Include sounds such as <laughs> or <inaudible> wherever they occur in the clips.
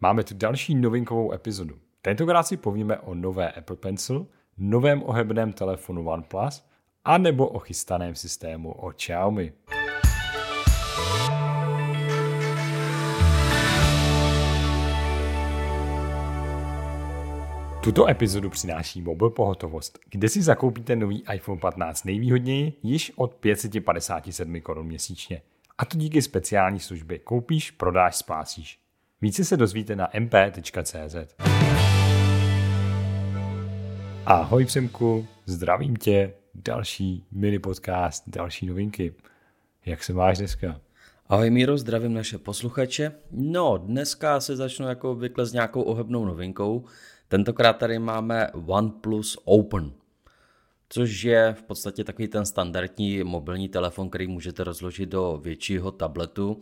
Máme tu další novinkovou epizodu. Tentokrát si povíme o nové Apple Pencil, novém ohebném telefonu OnePlus a nebo o chystaném systému od Xiaomi. Tuto epizodu přináší Mobil Pohotovost, kde si zakoupíte nový iPhone 15 nejvýhodněji již od 557 korun měsíčně. A to díky speciální službě Koupíš, prodáš, splácíš. Více se dozvíte na mp.cz. Ahoj Přemku, zdravím tě, další mini podcast, další novinky. Jak se máš dneska? Ahoj Míro, zdravím naše posluchače. No, dneska se začnu jako obvykle s nějakou ohebnou novinkou. Tentokrát tady máme OnePlus Open, což je v podstatě takový ten standardní mobilní telefon, který můžete rozložit do většího tabletu.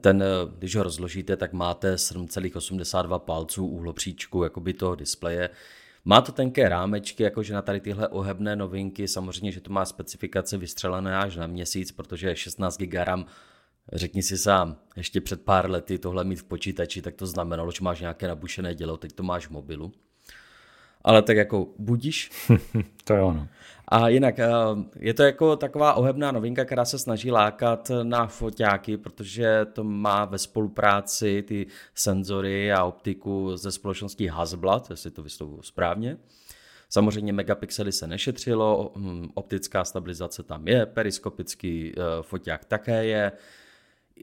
Ten, když ho rozložíte, tak máte 7,82 palců úhlopříčku jakoby toho displeje. Má to tenké rámečky, jakože na tady tyhle ohebné novinky, samozřejmě, že to má specifikace vystřelené až na měsíc, protože 16 GB RAM Řekni si sám, ještě před pár lety tohle mít v počítači, tak to znamenalo, že máš nějaké nabušené dělo, teď to máš v mobilu. Ale tak jako budíš. <laughs> to je ono. A jinak, eh, je to jako taková ohebná novinka, která se snaží lákat na foťáky, protože to má ve spolupráci ty senzory a optiku ze společností Hasselblad, jestli to vyslovuju správně. Samozřejmě megapixely se nešetřilo, hm, optická stabilizace tam je, periskopický eh, foťák také je,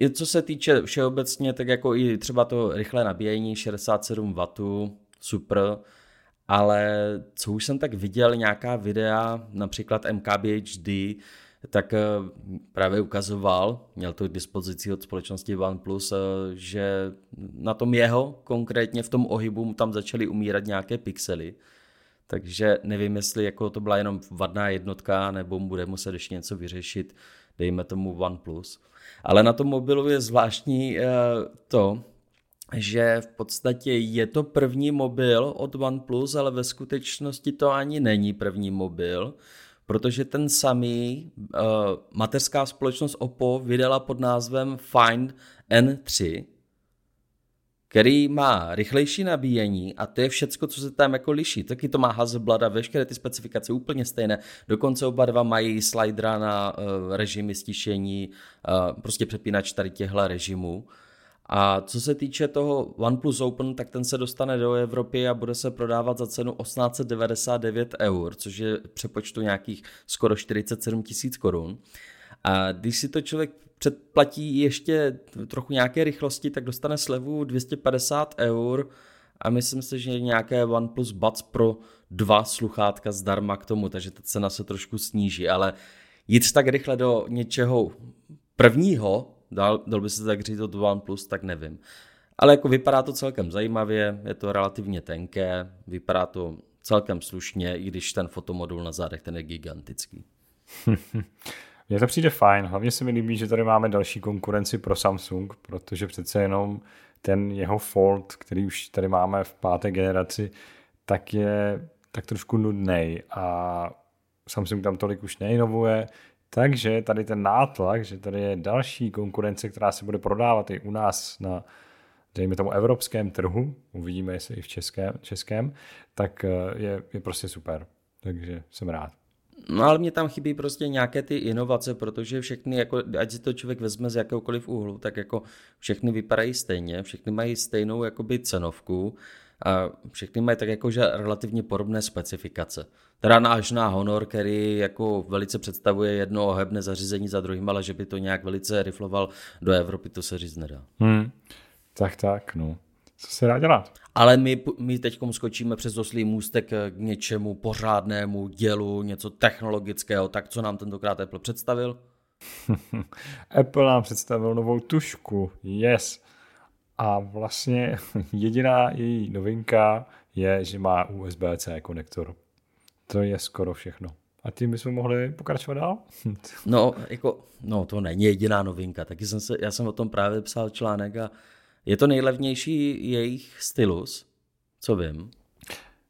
i co se týče všeobecně, tak jako i třeba to rychlé nabíjení 67 W, super, ale co už jsem tak viděl, nějaká videa, například MKBHD, tak eh, právě ukazoval, měl to k dispozici od společnosti OnePlus, eh, že na tom jeho, konkrétně v tom ohybu, tam začaly umírat nějaké pixely. Takže nevím, jestli jako to byla jenom vadná jednotka, nebo bude muset ještě něco vyřešit, dejme tomu OnePlus. Ale na tom mobilu je zvláštní eh, to, že v podstatě je to první mobil od OnePlus, ale ve skutečnosti to ani není první mobil, protože ten samý uh, mateřská společnost Oppo vydala pod názvem Find N3, který má rychlejší nabíjení a to je všecko, co se tam jako liší. Taky to má Hasselblad a veškeré ty specifikace úplně stejné. Dokonce oba dva mají slidera na uh, režimy stišení, uh, prostě přepínač tady těchto režimů. A co se týče toho OnePlus Open, tak ten se dostane do Evropy a bude se prodávat za cenu 1899 eur, což je přepočtu nějakých skoro 47 tisíc korun. A když si to člověk předplatí ještě trochu nějaké rychlosti, tak dostane slevu 250 eur a myslím si, že nějaké OnePlus Buds Pro dva sluchátka zdarma k tomu, takže ta cena se trošku sníží, ale jít tak rychle do něčeho prvního, dal, dal by se tak říct od OnePlus, tak nevím. Ale jako vypadá to celkem zajímavě, je to relativně tenké, vypadá to celkem slušně, i když ten fotomodul na zádech ten je gigantický. <laughs> Mně to přijde fajn, hlavně se mi líbí, že tady máme další konkurenci pro Samsung, protože přece jenom ten jeho Fold, který už tady máme v páté generaci, tak je tak trošku nudný a Samsung tam tolik už neinovuje, takže tady ten nátlak, že tady je další konkurence, která se bude prodávat i u nás na dejme tomu evropském trhu, uvidíme jestli i v českém, českém tak eh, je, je prostě super. Takže jsem rád. No ale mě tam chybí prostě nějaké ty inovace, protože všechny, jako, ať si to člověk vezme z jakéhokoliv úhlu, tak jako všechny vypadají stejně, všechny mají stejnou jakoby cenovku a všechny mají tak jakože relativně podobné specifikace. Teda náš na Honor, který jako velice představuje jedno ohebné zařízení za druhým, ale že by to nějak velice rifloval do Evropy, to se říct nedá. Hmm. Tak, tak, no. Co se dá dělat? Ale my, my teď skočíme přes oslý můstek k něčemu pořádnému dělu, něco technologického. Tak co nám tentokrát Apple představil? <laughs> Apple nám představil novou tušku, yes. A vlastně <laughs> jediná její novinka je, že má USB-C konektor. To je skoro všechno. A tím bychom mohli pokračovat dál? <laughs> no, jako, no, to není jediná novinka. Taky jsem se, já jsem o tom právě psal článek a je to nejlevnější jejich stylus, co vím.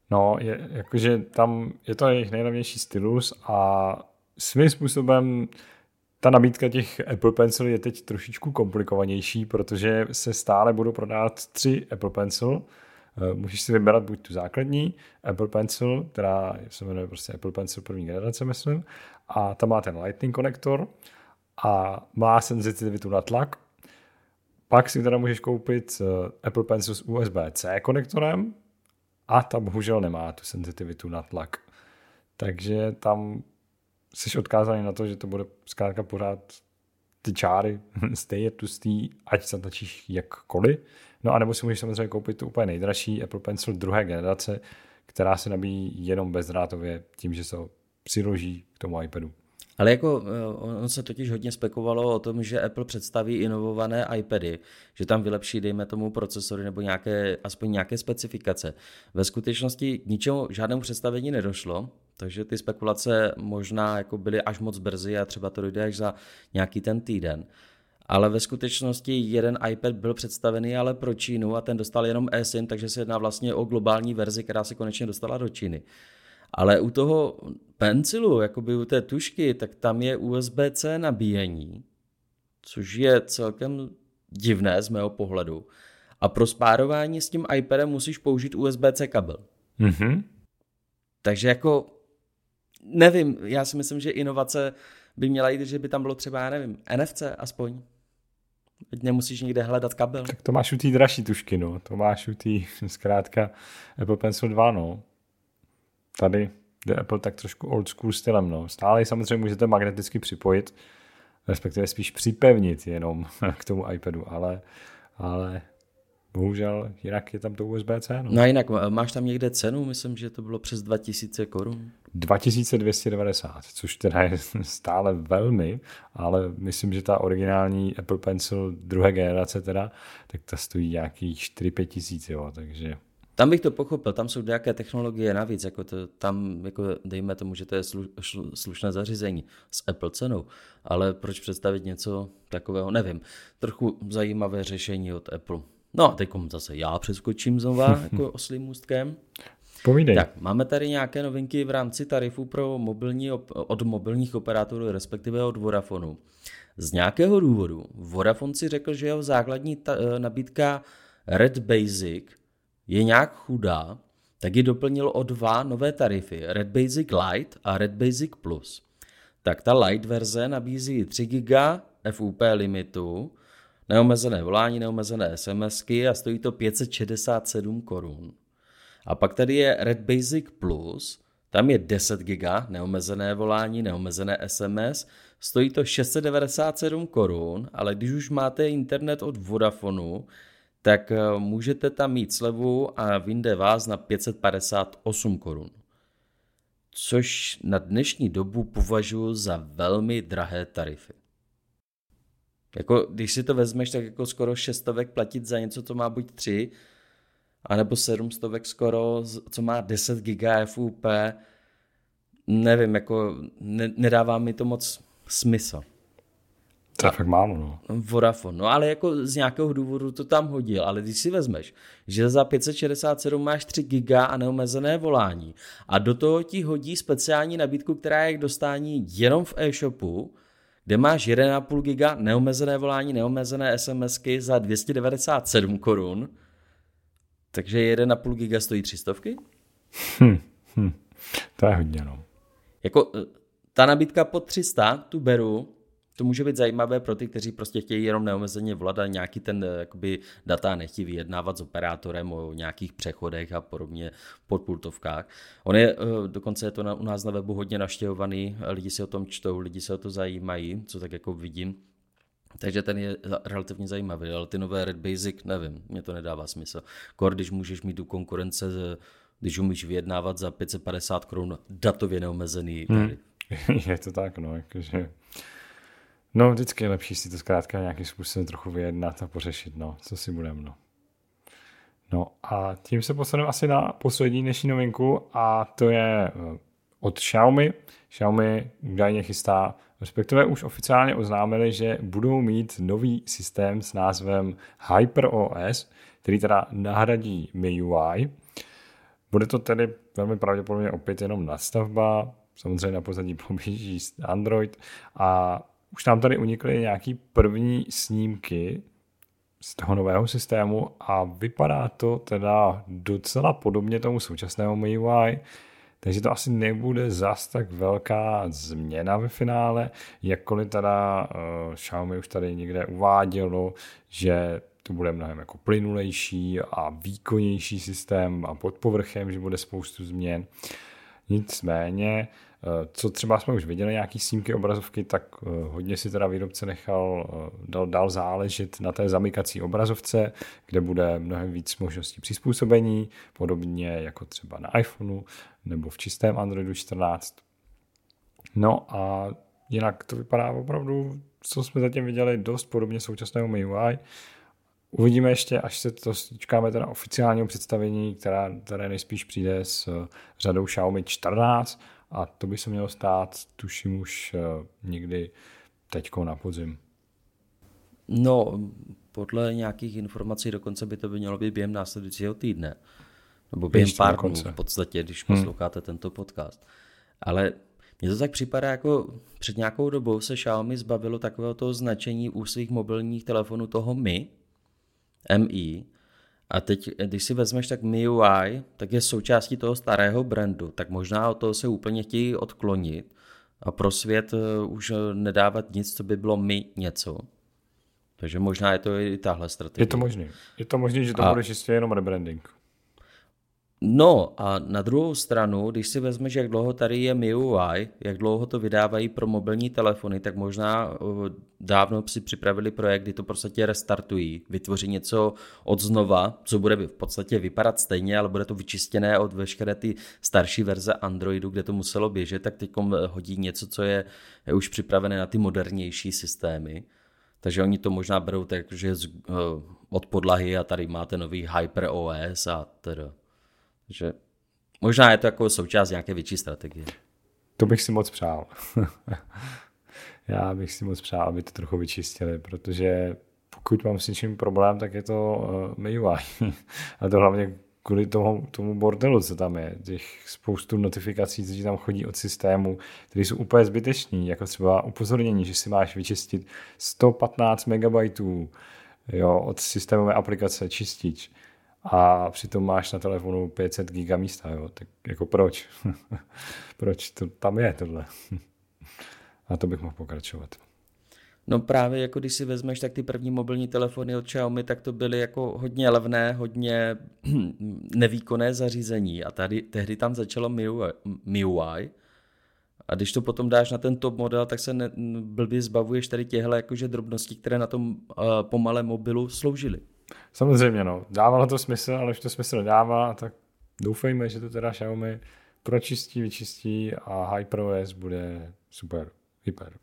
No, je, jakože tam je to jejich nejlevnější stylus a svým způsobem ta nabídka těch Apple Pencil je teď trošičku komplikovanější, protože se stále budou prodávat tři Apple Pencil. Eh, můžeš si vybrat buď tu základní Apple Pencil, která se jmenuje prostě Apple Pencil první generace, myslím, a tam má ten Lightning konektor a má senzitivitu na tlak. Pak si teda můžeš koupit eh, Apple Pencil s USB-C konektorem a ta bohužel nemá tu senzitivitu na tlak. Takže tam jsi odkázaný na to, že to bude zkrátka pořád ty čáry <laughs> stejně tustý, ať zatlačíš jakkoliv. No a nebo si můžeš samozřejmě koupit tu úplně nejdražší Apple Pencil druhé generace, která se nabíjí jenom bezdrátově tím, že se ho přiloží k tomu iPadu. Ale jako eh, on se totiž hodně spekovalo o tom, že Apple představí inovované iPady, že tam vylepší, dejme tomu, procesory nebo nějaké, aspoň nějaké specifikace. Ve skutečnosti k ničemu, žádnému představení nedošlo, takže ty spekulace možná jako byly až moc brzy a třeba to dojde až za nějaký ten týden. Ale ve skutečnosti jeden iPad byl představený ale pro Čínu a ten dostal jenom eSIM, takže se jedná vlastně o globální verzi, která se konečně dostala do Číny. Ale u toho pencilu, jakoby u té tušky, tak tam je USB-C nabíjení, což je celkem divné z mého pohledu. A pro spárování s tím iPadem musíš použít USB-C kabel. Mm-hmm. Takže jako nevím, já si myslím, že inovace by měla jít, že by tam bylo třeba, já nevím, NFC aspoň. Teď nemusíš nikde hledat kabel. Tak to máš u té dražší tušky, no. To máš u té, <laughs> zkrátka, Apple Pencil 2, no. Tady jde Apple tak trošku old school stylem, no. Stále samozřejmě můžete magneticky připojit, respektive spíš připevnit jenom <laughs> k tomu iPadu, ale, ale bohužel jinak je tam to USB-C. No. no a jinak máš tam někde cenu, myslím, že to bylo přes 2000 korun. 2290, což teda je <laughs> stále velmi, ale myslím, že ta originální Apple Pencil druhé generace teda, tak ta stojí nějakých 4-5 tisíc, jo, takže... Tam bych to pochopil, tam jsou nějaké technologie navíc, jako to, tam, jako dejme tomu, že to je slu, slušné zařízení s Apple cenou, ale proč představit něco takového, nevím. Trochu zajímavé řešení od Apple. No a teď zase já přeskočím znova <laughs> jako oslým můstkem. Povídej. Tak, máme tady nějaké novinky v rámci tarifu pro mobilní, od mobilních operátorů, respektive od Vodafonu. Z nějakého důvodu Vodafone si řekl, že jeho základní ta, eh, nabídka Red Basic je nějak chudá, tak ji doplnil o dva nové tarify, Red Basic Lite a Red Basic Plus. Tak ta Lite verze nabízí 3 GB FUP limitu, neomezené volání, neomezené SMSky a stojí to 567 korun. A pak tady je Red Basic Plus, tam je 10 GB, neomezené volání, neomezené SMS, stojí to 697 korun, ale když už máte internet od Vodafonu, tak eh, můžete tam mít slevu a vyjde vás na 558 korun. Což na dnešní dobu považuji za velmi drahé tarify. Jako, když si to vezmeš, tak jako skoro šestovek platit za něco, co má buď tři, anebo 700 skoro, co má 10 GB FUP, nevím, jako ne, nedává mi to moc smysl. To je fakt málo, no. Vodafone, no ale jako z nějakého důvodu to tam hodil, ale když si vezmeš, že za 567 máš 3 GB a neomezené volání a do toho ti hodí speciální nabídku, která je k dostání jenom v e-shopu, kde máš 1,5 GB neomezené volání, neomezené SMSky za 297 korun, takže 1,5 giga stojí 300? Hm, hm, to je hodně, no. Jako eh, ta nabídka pod 300, tu beru, to může být zajímavé pro ty, kteří prostě chtějí jenom neomezeně volat a nějaký ten eh, jakoby, data nechtějí vyjednávat s operátorem o nějakých přechodech a podobně podpultovkách. On je, eh, dokonce je to na, u nás na webu hodně naštěvovaný, lidi si o tom čtou, lidi se o to zajímají, co tak jako vidím. Takže ten je relativně zajímavý, ale ty nové Red Basic, nevím, mě to nedává smysl. Kor, když můžeš mít tu konkurence, když umíš vyjednávat za 550 korun datově neomezený. Hmm. <laughs> Je to tak, no, jakože... No, vždycky je lepší si to zkrátka nějakým způsobem trochu vyjednat a pořešit, no, co si budeme, no. No a tím se posuneme asi na poslední dnešní novinku a to je eh, od Xiaomi. Xiaomi údajně chystá respektive už oficiálně oznámili, že budou mít nový systém s názvem HyperOS, který teda nahradí MIUI. Bude to tedy velmi pravděpodobně opět jenom nastavba, samozřejmě na pozadí poběží Android a už nám tady unikly nějaký první snímky z toho nového systému a vypadá to teda docela podobně tomu současnému MIUI, takže to asi nebude zas tak velká změna ve finále, jakkoliv teda uh, Xiaomi už tady někde uvádělo, že to bude mnohem jako plynulejší a výkonnější systém a pod povrchem, že bude spoustu změn. Nicméně, eh, co třeba jsme už viděli nějaký snímky obrazovky, tak eh, hodně si teda výrobce nechal dal, dal záležet na té zamykací obrazovce, kde bude mnohem víc možností přizpůsobení, podobně jako třeba na iPhoneu nebo v čistém Androidu 14. No a jinak to vypadá opravdu, co jsme zatím viděli, dost podobně současnému MIUI. Uvidíme ještě, až se to čekáme teda oficiálního představení, která, které nejspíš přijde s řadou Xiaomi 14 a to by se mělo stát, tuším už eh, někdy teďko na podzim. No, podle nějakých informací dokonce by to by mělo být během následujícího týdne. Nebo během Ještě pár dnů v podstatě, když hmm. posloucháte tento podcast. Ale mně to tak připadá, jako před nějakou dobou se Xiaomi zbavilo takového toho značení u svých mobilních telefonů toho Mi, MI, a teď, když si vezmeš, tak MIUI, tak je součástí toho starého brandu, tak možná o toho se úplně chtějí odklonit a pro svět eh, už nedávat nic, co by bylo mi něco. Takže možná je to i tahle strategie. Je to možné. Je to možné, že to a... bude čistě jenom rebranding. No a na druhou stranu, když si vezmeš, jak dlouho tady je MIUI, jak dlouho to vydávají pro mobilní telefony, tak možná dávno si připravili projekt, kdy to prostě restartují, vytvoří něco od znova, co bude v podstatě vypadat stejně, ale bude to vyčistěné od veškeré ty starší verze Androidu, kde to muselo běžet, tak teď hodí něco, co je, je už připravené na ty modernější systémy. Takže oni to možná berou tak, že od podlahy a tady máte nový HyperOS a teda. Takže možná je to jako součást nějaké větší strategie. To bych si moc přál. <laughs> Já bych si moc přál, aby to trochu vyčistili, protože pokud mám s něčím problém, tak je to uh, MIUI. <laughs> A to hlavně kvůli tomu, tomu bordelu, co tam je. Těch spoustu notifikací, co ti tam chodí od systému, které jsou úplně zbytečný, jako třeba upozornění, že si máš vyčistit 115 MB jo, od systémové aplikace čistič a přitom máš na telefonu 500 giga místa, jo, tak jako proč? <laughs> proč to tam je tohle? <laughs> a to bych mohl pokračovat. No právě jako když si vezmeš, tak ty první mobilní telefony od Xiaomi, tak to byly jako hodně levné, hodně <clears throat> nevýkonné zařízení a tady, tehdy tam začalo MIUI, a když to potom dáš na ten top model, tak se ne, blbě zbavuješ tady těchto jakože drobností, které na tom uh, pomalém mobilu sloužily. Samozřejmě, no. Dávalo to smysl, ale už to smysl nedává, tak doufejme, že to teda Xiaomi pročistí, vyčistí a HyperOS bude super, hyper.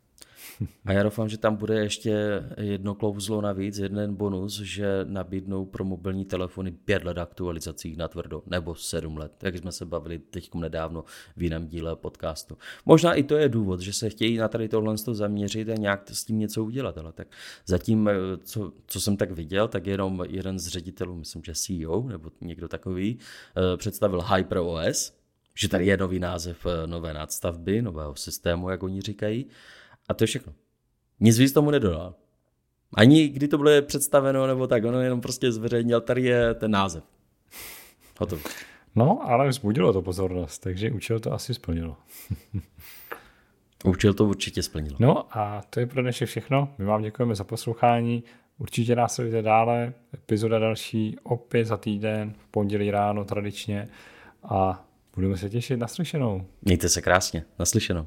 A já doufám, že tam bude ještě jedno klouzlo navíc, jeden bonus, že nabídnou pro mobilní telefony pět let aktualizací na tvrdo, nebo sedm let, jak jsme se bavili teď nedávno v jiném díle podcastu. Možná i to je důvod, že se chtějí na tady tohle zaměřit a nějak s tím něco udělat, ale tak zatím, eh, co, co jsem tak viděl, tak jenom jeden z ředitelů, myslím, že CEO, nebo někdo takový, eh, představil HyperOS, že tady je nový název eh, nové nadstavby, nového systému, jak oni říkají, a to je všechno. Nic víc tomu nedodal. Ani kdy to bylo představeno, nebo tak, ono jenom prostě zveřejnil, tady je ten název. Hotovo. No, ale vzbudilo to pozornost, takže účel to asi splnilo. <laughs> Účel to určitě splnilo. No a to je pro dnešek všechno. My vám děkujeme za poslouchání. Určitě nás sledujte dále. Epizoda další opět za týden, v pondělí ráno tradičně. A budeme se těšit na slyšenou. Mějte se krásně. Naslyšenou.